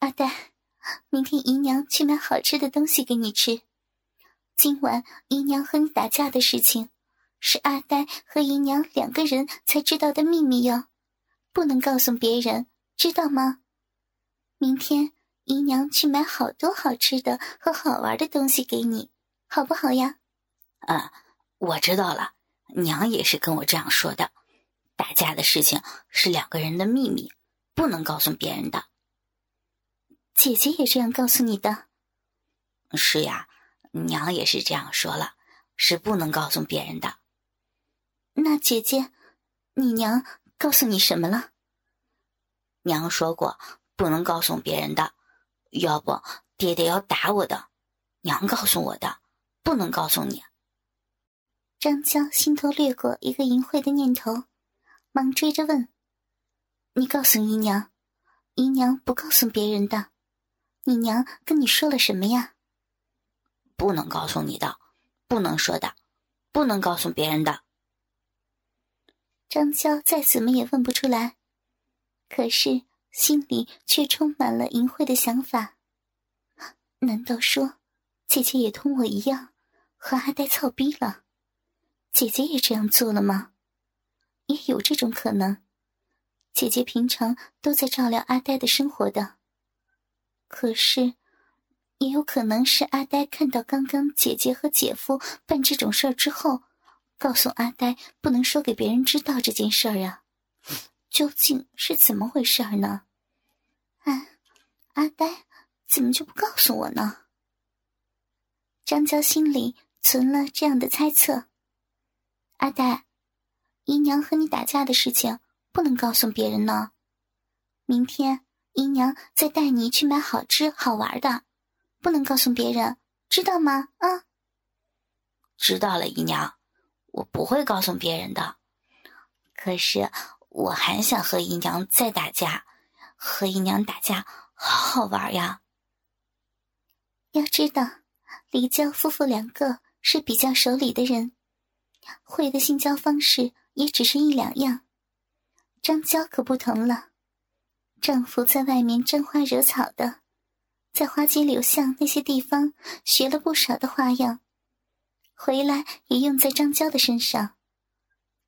阿呆，明天姨娘去买好吃的东西给你吃。今晚姨娘和你打架的事情，是阿呆和姨娘两个人才知道的秘密哟，不能告诉别人，知道吗？明天姨娘去买好多好吃的和好玩的东西给你，好不好呀？嗯，我知道了。娘也是跟我这样说的，打架的事情是两个人的秘密，不能告诉别人的。姐姐也这样告诉你的？是呀，娘也是这样说了，是不能告诉别人的。那姐姐，你娘告诉你什么了？娘说过不能告诉别人的，要不爹爹要打我的。娘告诉我的，不能告诉你。张娇心头掠过一个淫秽的念头，忙追着问：“你告诉姨娘，姨娘不告诉别人的。你娘跟你说了什么呀？”“不能告诉你的，不能说的，不能告诉别人的。”张娇再怎么也问不出来，可是心里却充满了淫秽的想法。难道说，姐姐也同我一样，和阿呆操逼了？姐姐也这样做了吗？也有这种可能。姐姐平常都在照料阿呆的生活的。可是，也有可能是阿呆看到刚刚姐姐和姐夫办这种事儿之后，告诉阿呆不能说给别人知道这件事儿啊。究竟是怎么回事呢？哎，阿呆怎么就不告诉我呢？张娇心里存了这样的猜测。阿呆，姨娘和你打架的事情不能告诉别人呢。明天姨娘再带你去买好吃好玩的，不能告诉别人，知道吗？啊，知道了，姨娘，我不会告诉别人的。可是我还想和姨娘再打架，和姨娘打架好好玩呀。要知道，李娇夫妇两个是比较守礼的人。会的性交方式也只是一两样，张娇可不同了。丈夫在外面沾花惹草的，在花街柳巷那些地方学了不少的花样，回来也用在张娇的身上。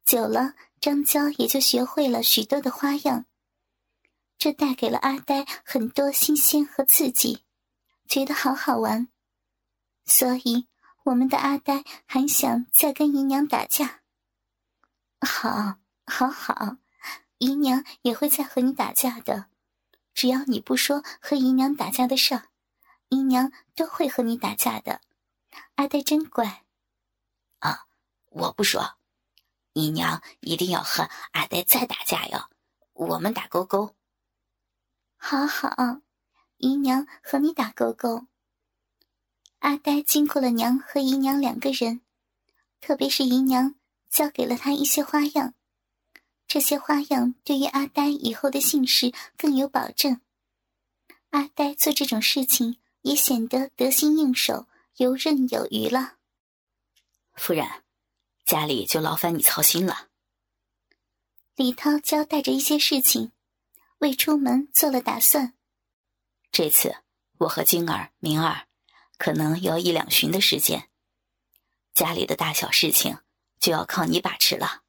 久了，张娇也就学会了许多的花样。这带给了阿呆很多新鲜和刺激，觉得好好玩，所以。我们的阿呆还想再跟姨娘打架。好，好，好，姨娘也会再和你打架的。只要你不说和姨娘打架的事儿，姨娘都会和你打架的。阿呆真乖。啊，我不说，姨娘一定要和阿呆再打架哟。我们打勾勾。好好，姨娘和你打勾勾。阿呆经过了娘和姨娘两个人，特别是姨娘教给了他一些花样，这些花样对于阿呆以后的姓氏更有保证。阿呆做这种事情也显得得心应手、游刃有余了。夫人，家里就劳烦你操心了。李涛交代着一些事情，为出门做了打算。这次我和晶儿、明儿。可能要一两旬的时间，家里的大小事情就要靠你把持了。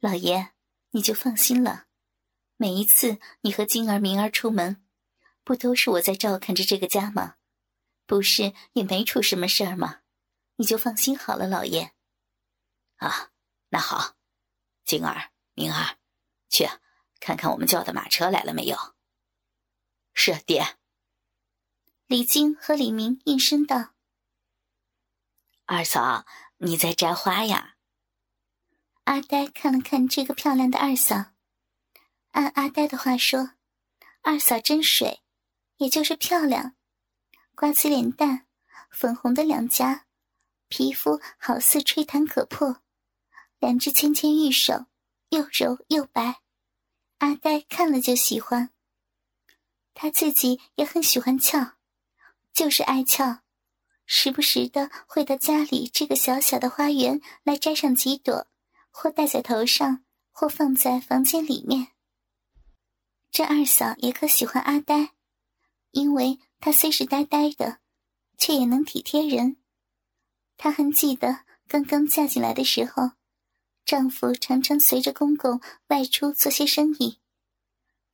老爷，你就放心了。每一次你和金儿、明儿出门，不都是我在照看着这个家吗？不是也没出什么事儿吗？你就放心好了，老爷。啊，那好，金儿、明儿，去看看我们叫的马车来了没有。是爹。李晶和李明应声道：“二嫂，你在摘花呀？”阿呆看了看这个漂亮的二嫂，按阿呆的话说，二嫂真水，也就是漂亮，瓜子脸蛋，粉红的两颊，皮肤好似吹弹可破，两只纤纤玉手又柔又白，阿呆看了就喜欢。他自己也很喜欢俏。就是爱俏，时不时的会到家里这个小小的花园来摘上几朵，或戴在头上，或放在房间里面。这二嫂也可喜欢阿呆，因为她虽是呆呆的，却也能体贴人。她还记得刚刚嫁进来的时候，丈夫常常随着公公外出做些生意，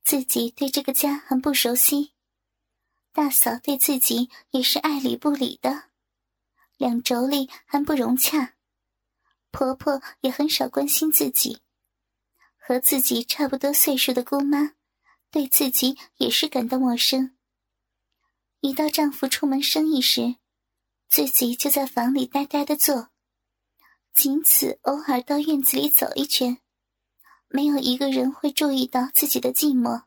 自己对这个家很不熟悉。大嫂对自己也是爱理不理的，两妯娌还不融洽，婆婆也很少关心自己。和自己差不多岁数的姑妈，对自己也是感到陌生。一到丈夫出门生意时，自己就在房里呆呆的坐，仅此偶尔到院子里走一圈，没有一个人会注意到自己的寂寞，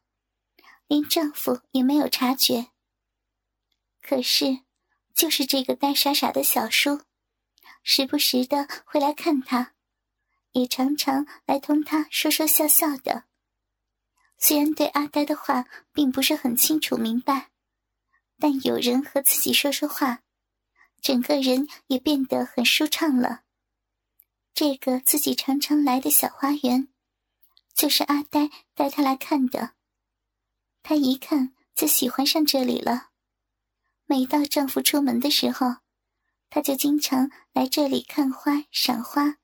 连丈夫也没有察觉。可是，就是这个呆傻傻的小叔，时不时的会来看他，也常常来同他说说笑笑的。虽然对阿呆的话并不是很清楚明白，但有人和自己说说话，整个人也变得很舒畅了。这个自己常常来的小花园，就是阿呆带他来看的。他一看就喜欢上这里了。每到丈夫出门的时候，她就经常来这里看花、赏花，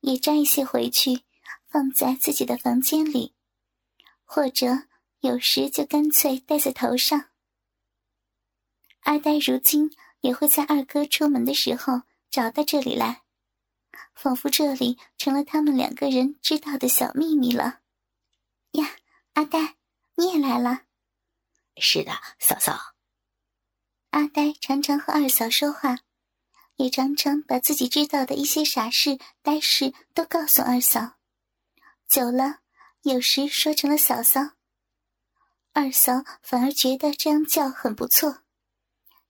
也摘一些回去，放在自己的房间里，或者有时就干脆戴在头上。阿呆如今也会在二哥出门的时候找到这里来，仿佛这里成了他们两个人知道的小秘密了。呀，阿呆，你也来了？是的，嫂嫂。阿呆常常和二嫂说话，也常常把自己知道的一些傻事、呆事都告诉二嫂。久了，有时说成了嫂嫂。二嫂反而觉得这样叫很不错，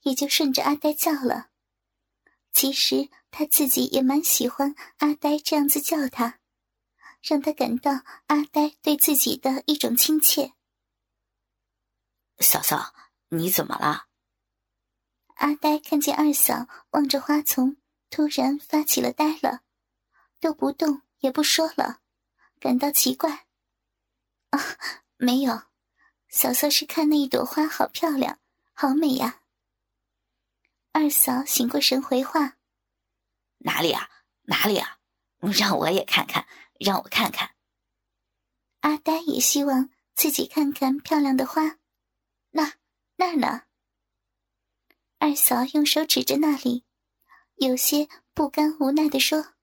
也就顺着阿呆叫了。其实他自己也蛮喜欢阿呆这样子叫他，让他感到阿呆对自己的一种亲切。嫂嫂，你怎么了？阿呆看见二嫂望着花丛，突然发起了呆了，都不动也不说了，感到奇怪。啊，没有，嫂嫂是看那一朵花好漂亮，好美呀。二嫂醒过神回话：“哪里啊，哪里啊？让我也看看，让我看看。”阿呆也希望自己看看漂亮的花，那那儿呢？二嫂用手指着那里，有些不甘无奈地说：“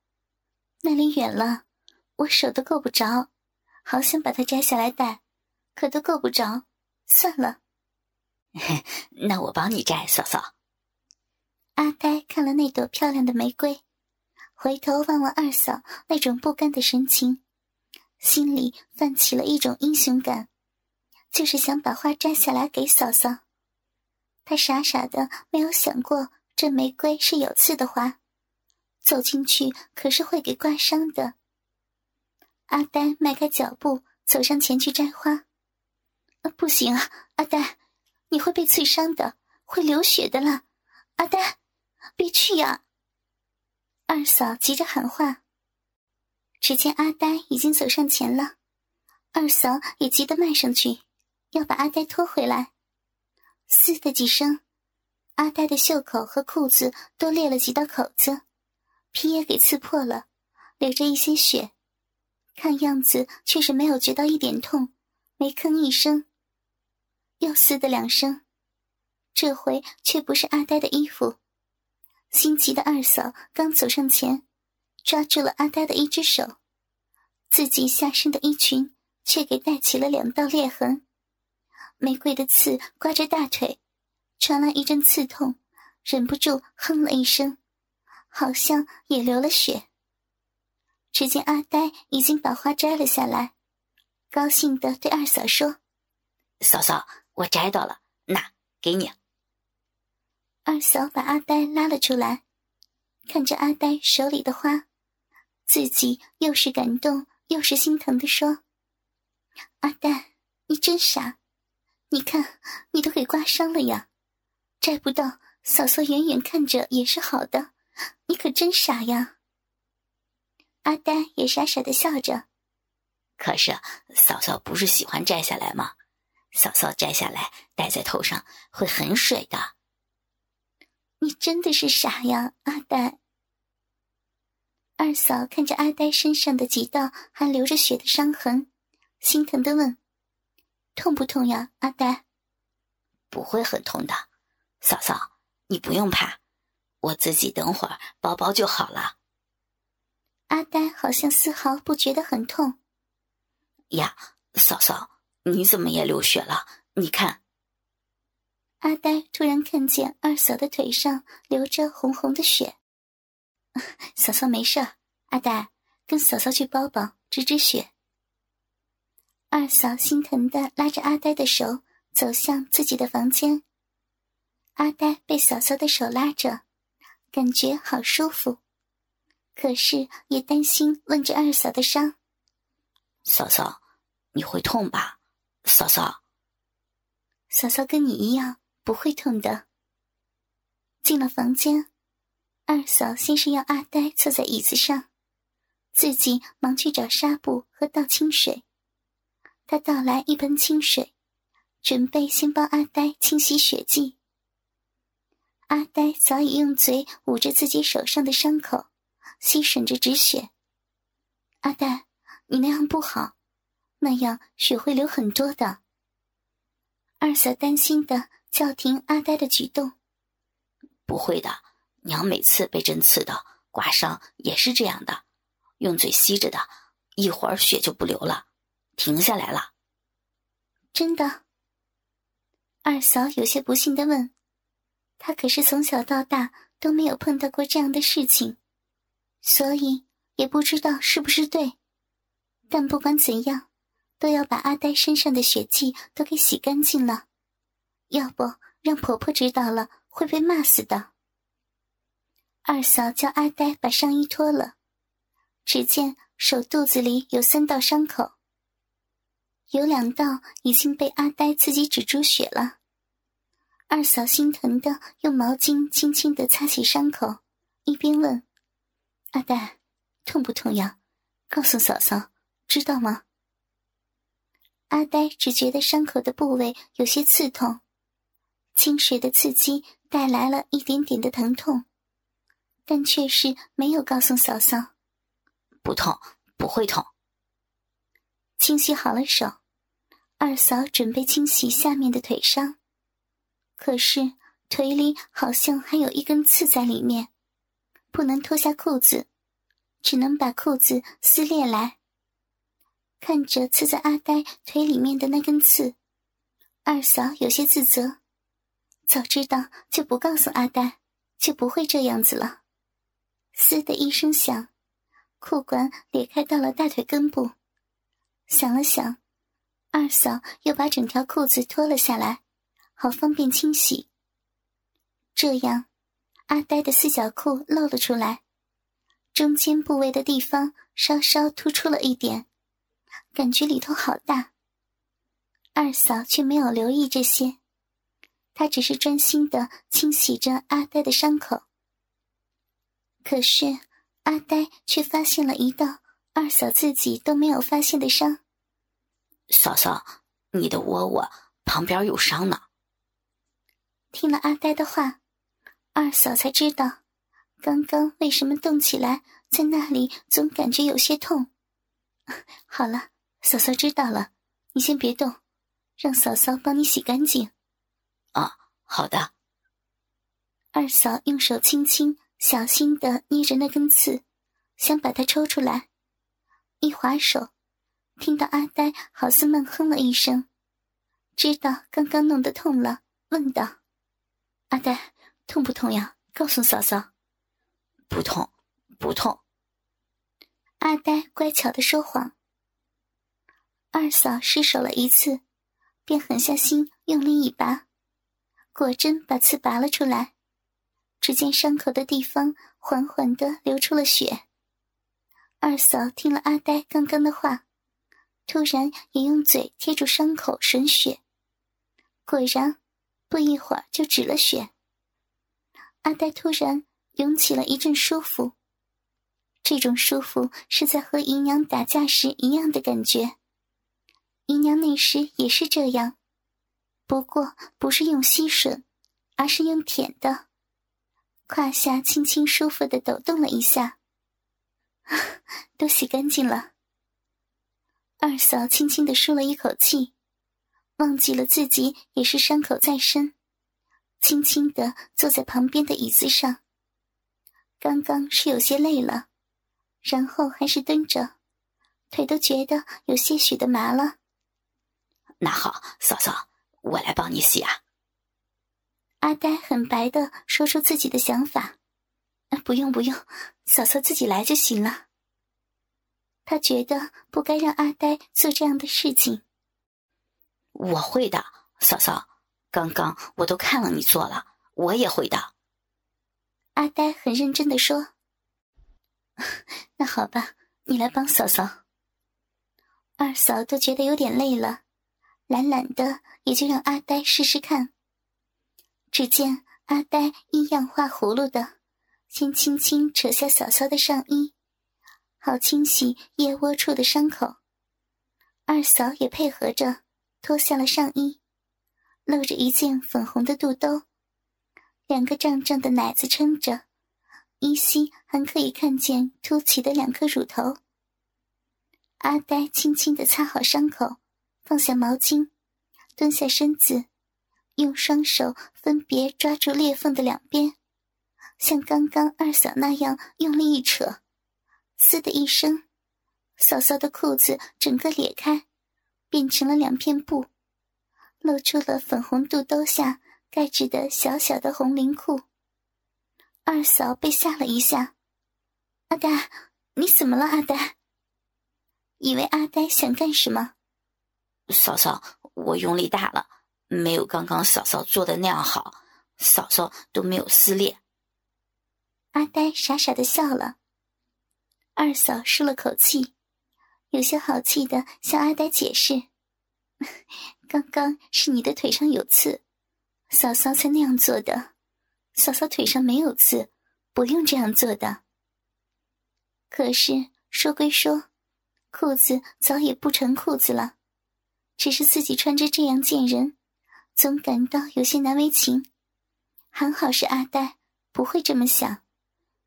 那里远了，我手都够不着，好想把它摘下来戴，可都够不着。算了，那我帮你摘，嫂嫂。”阿呆看了那朵漂亮的玫瑰，回头望望二嫂那种不甘的神情，心里泛起了一种英雄感，就是想把花摘下来给嫂嫂。他傻傻的没有想过，这玫瑰是有刺的花，走进去可是会给刮伤的。阿呆迈开脚步走上前去摘花，不行啊，阿呆，你会被刺伤的，会流血的了。阿呆，别去呀！二嫂急着喊话。只见阿呆已经走上前了，二嫂也急得迈上去，要把阿呆拖回来。嘶的几声，阿呆的袖口和裤子都裂了几道口子，皮也给刺破了，流着一些血。看样子却是没有觉到一点痛，没吭一声。又嘶的两声，这回却不是阿呆的衣服。心急的二嫂刚走上前，抓住了阿呆的一只手，自己下身的衣裙却给带起了两道裂痕。玫瑰的刺刮着大腿，传来一阵刺痛，忍不住哼了一声，好像也流了血。只见阿呆已经把花摘了下来，高兴的对二嫂说：“嫂嫂，我摘到了，那给你。”二嫂把阿呆拉了出来，看着阿呆手里的花，自己又是感动又是心疼的说：“阿呆，你真傻。”你看，你都给刮伤了呀！摘不到，嫂嫂远远看着也是好的。你可真傻呀！阿呆也傻傻的笑着。可是嫂嫂不是喜欢摘下来吗？嫂嫂摘下来戴在头上会很水的。你真的是傻呀，阿呆。二嫂看着阿呆身上的几道还流着血的伤痕，心疼的问：“痛不痛呀，阿呆？”“不会很痛的，嫂嫂，你不用怕，我自己等会儿包包就好了。”阿呆好像丝毫不觉得很痛。呀，嫂嫂，你怎么也流血了？你看。阿呆突然看见二嫂的腿上流着红红的血。嫂嫂没事，阿呆跟嫂嫂去包包止止血。二嫂心疼的拉着阿呆的手走向自己的房间。阿呆被嫂嫂的手拉着，感觉好舒服，可是也担心问着二嫂的伤。嫂嫂，你会痛吧？嫂嫂，嫂嫂跟你一样不会痛的。进了房间。二嫂先是要阿呆坐在椅子上，自己忙去找纱布和倒清水。他倒来一盆清水，准备先帮阿呆清洗血迹。阿呆早已用嘴捂着自己手上的伤口，吸吮着止血。阿呆，你那样不好，那样血会流很多的。二嫂担心的叫停阿呆的举动。不会的。娘每次被针刺的刮伤也是这样的，用嘴吸着的，一会儿血就不流了，停下来了。真的？二嫂有些不信的问：“她可是从小到大都没有碰到过这样的事情，所以也不知道是不是对。但不管怎样，都要把阿呆身上的血迹都给洗干净了，要不让婆婆知道了会被骂死的。”二嫂叫阿呆把上衣脱了，只见手肚子里有三道伤口，有两道已经被阿呆自己止住血了。二嫂心疼的用毛巾轻轻的擦洗伤口，一边问：“阿呆，痛不痛呀？告诉嫂嫂，知道吗？”阿呆只觉得伤口的部位有些刺痛，清水的刺激带来了一点点的疼痛。但却是没有告诉嫂嫂，不痛，不会痛。清洗好了手，二嫂准备清洗下面的腿伤，可是腿里好像还有一根刺在里面，不能脱下裤子，只能把裤子撕裂来。看着刺在阿呆腿里面的那根刺，二嫂有些自责，早知道就不告诉阿呆，就不会这样子了。嘶的一声响，裤管裂开到了大腿根部。想了想，二嫂又把整条裤子脱了下来，好方便清洗。这样，阿呆的四角裤露了出来，中间部位的地方稍稍突出了一点，感觉里头好大。二嫂却没有留意这些，她只是专心的清洗着阿呆的伤口。可是阿呆却发现了一道二嫂自己都没有发现的伤。嫂嫂，你的窝窝旁边有伤呢。听了阿呆的话，二嫂才知道，刚刚为什么动起来，在那里总感觉有些痛。好了，嫂嫂知道了，你先别动，让嫂嫂帮你洗干净。啊，好的。二嫂用手轻轻。小心的捏着那根刺，想把它抽出来。一滑手，听到阿呆好似闷哼了一声，知道刚刚弄得痛了，问道：“阿呆，痛不痛呀？告诉嫂嫂。”“不痛，不痛。”阿呆乖巧的说谎。二嫂失手了一次，便狠下心用力一拔，果真把刺拔了出来。只见伤口的地方缓缓的流出了血。二嫂听了阿呆刚刚的话，突然也用嘴贴住伤口吮血，果然，不一会儿就止了血。阿呆突然涌起了一阵舒服，这种舒服是在和姨娘打架时一样的感觉。姨娘那时也是这样，不过不是用吸吮，而是用舔的。胯下轻轻舒服的抖动了一下，都洗干净了。二嫂轻轻的舒了一口气，忘记了自己也是伤口在身，轻轻的坐在旁边的椅子上。刚刚是有些累了，然后还是蹲着，腿都觉得有些许的麻了。那好，嫂嫂，我来帮你洗啊。阿呆很白的说出自己的想法：“不用不用，嫂嫂自己来就行了。”他觉得不该让阿呆做这样的事情。我会的，嫂嫂，刚刚我都看了你做了，我也会的。阿呆很认真的说：“那好吧，你来帮嫂嫂。”二嫂都觉得有点累了，懒懒的也就让阿呆试试看。只见阿呆一样画葫芦的，先轻轻扯下嫂嫂的上衣，好清洗腋窝处的伤口。二嫂也配合着脱下了上衣，露着一件粉红的肚兜，两个胀胀的奶子撑着，依稀还可以看见凸起的两颗乳头。阿呆轻轻的擦好伤口，放下毛巾，蹲下身子。用双手分别抓住裂缝的两边，像刚刚二嫂那样用力一扯，嘶的一声，嫂嫂的裤子整个裂开，变成了两片布，露出了粉红肚兜下盖着的小小的红绫裤。二嫂被吓了一下：“阿呆，你怎么了？阿呆？”以为阿呆想干什么？嫂嫂，我用力大了。没有刚刚嫂嫂做的那样好，嫂嫂都没有撕裂。阿呆傻傻的笑了。二嫂舒了口气，有些好气的向阿呆解释：“ 刚刚是你的腿上有刺，嫂嫂才那样做的。嫂嫂腿上没有刺，不用这样做的。可是说归说，裤子早也不成裤子了，只是自己穿着这样见人。”总感到有些难为情，还好是阿呆，不会这么想。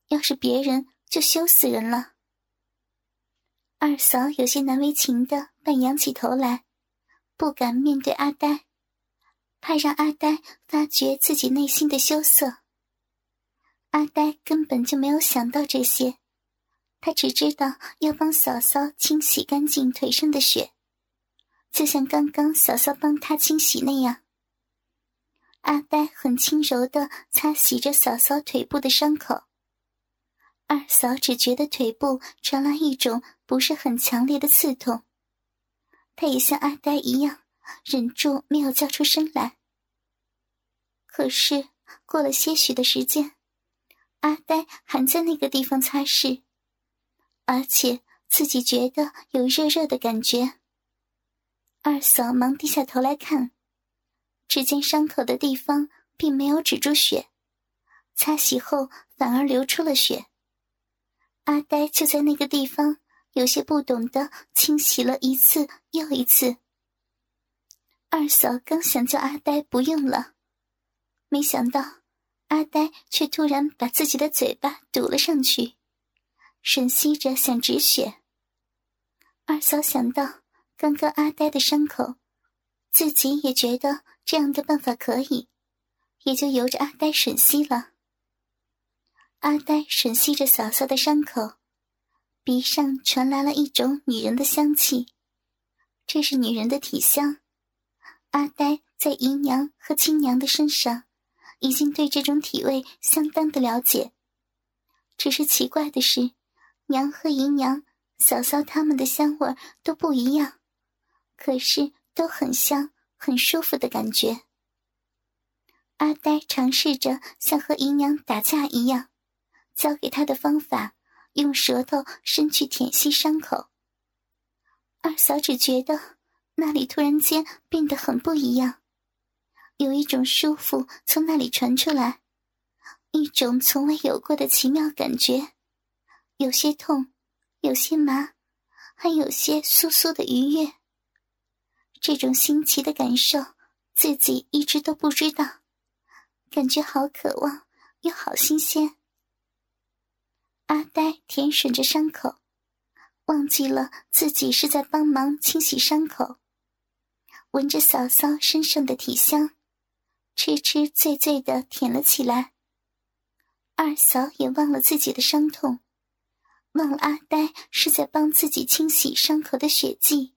要是别人，就羞死人了。二嫂有些难为情的半仰起头来，不敢面对阿呆，怕让阿呆发觉自己内心的羞涩。阿呆根本就没有想到这些，他只知道要帮嫂嫂清洗干净腿上的血，就像刚刚嫂嫂帮他清洗那样。阿呆很轻柔的擦洗着嫂嫂腿部的伤口，二嫂只觉得腿部传来一种不是很强烈的刺痛，她也像阿呆一样忍住没有叫出声来。可是过了些许的时间，阿呆还在那个地方擦拭，而且自己觉得有热热的感觉。二嫂忙低下头来看。只见伤口的地方并没有止住血，擦洗后反而流出了血。阿呆就在那个地方有些不懂得清洗了一次又一次。二嫂刚想叫阿呆不用了，没想到阿呆却突然把自己的嘴巴堵了上去，吮吸着想止血。二嫂想到刚刚阿呆的伤口，自己也觉得。这样的办法可以，也就由着阿呆吮吸了。阿呆吮吸着嫂嫂的伤口，鼻上传来了一种女人的香气，这是女人的体香。阿呆在姨娘和亲娘的身上，已经对这种体味相当的了解。只是奇怪的是，娘和姨娘、嫂嫂他们的香味都不一样，可是都很香。很舒服的感觉。阿呆尝试着像和姨娘打架一样，教给他的方法，用舌头伸去舔吸伤口。二嫂只觉得那里突然间变得很不一样，有一种舒服从那里传出来，一种从未有过的奇妙感觉，有些痛，有些麻，还有些酥酥的愉悦。这种新奇的感受自己一直都不知道，感觉好渴望又好新鲜。阿呆舔吮着伤口，忘记了自己是在帮忙清洗伤口，闻着嫂嫂身上的体香，痴痴醉醉的舔了起来。二嫂也忘了自己的伤痛，忘了阿呆是在帮自己清洗伤口的血迹，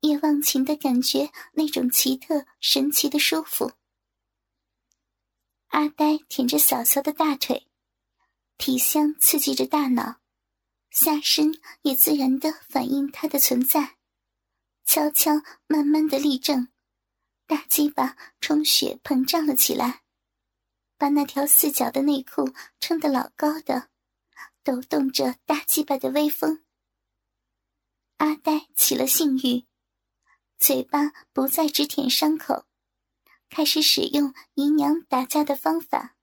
也忘情的感觉那种奇特神奇的舒服。阿呆舔着嫂嫂的大腿，体香刺激着大脑，下身也自然的反映他的存在，悄悄慢慢的立正，大鸡巴充血膨胀了起来。把那条四角的内裤撑得老高的，抖动着大鸡巴的微风。阿呆起了性欲，嘴巴不再只舔伤口，开始使用姨娘打架的方法，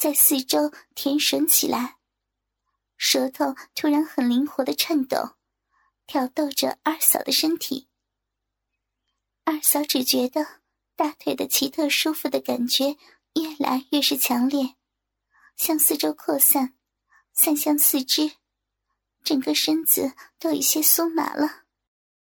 在四周舔吮起来。舌头突然很灵活的颤抖，挑逗着二嫂的身体。二嫂只觉得大腿的奇特舒服的感觉。越来越是强烈，向四周扩散，散向四肢，整个身子都有些酥麻了。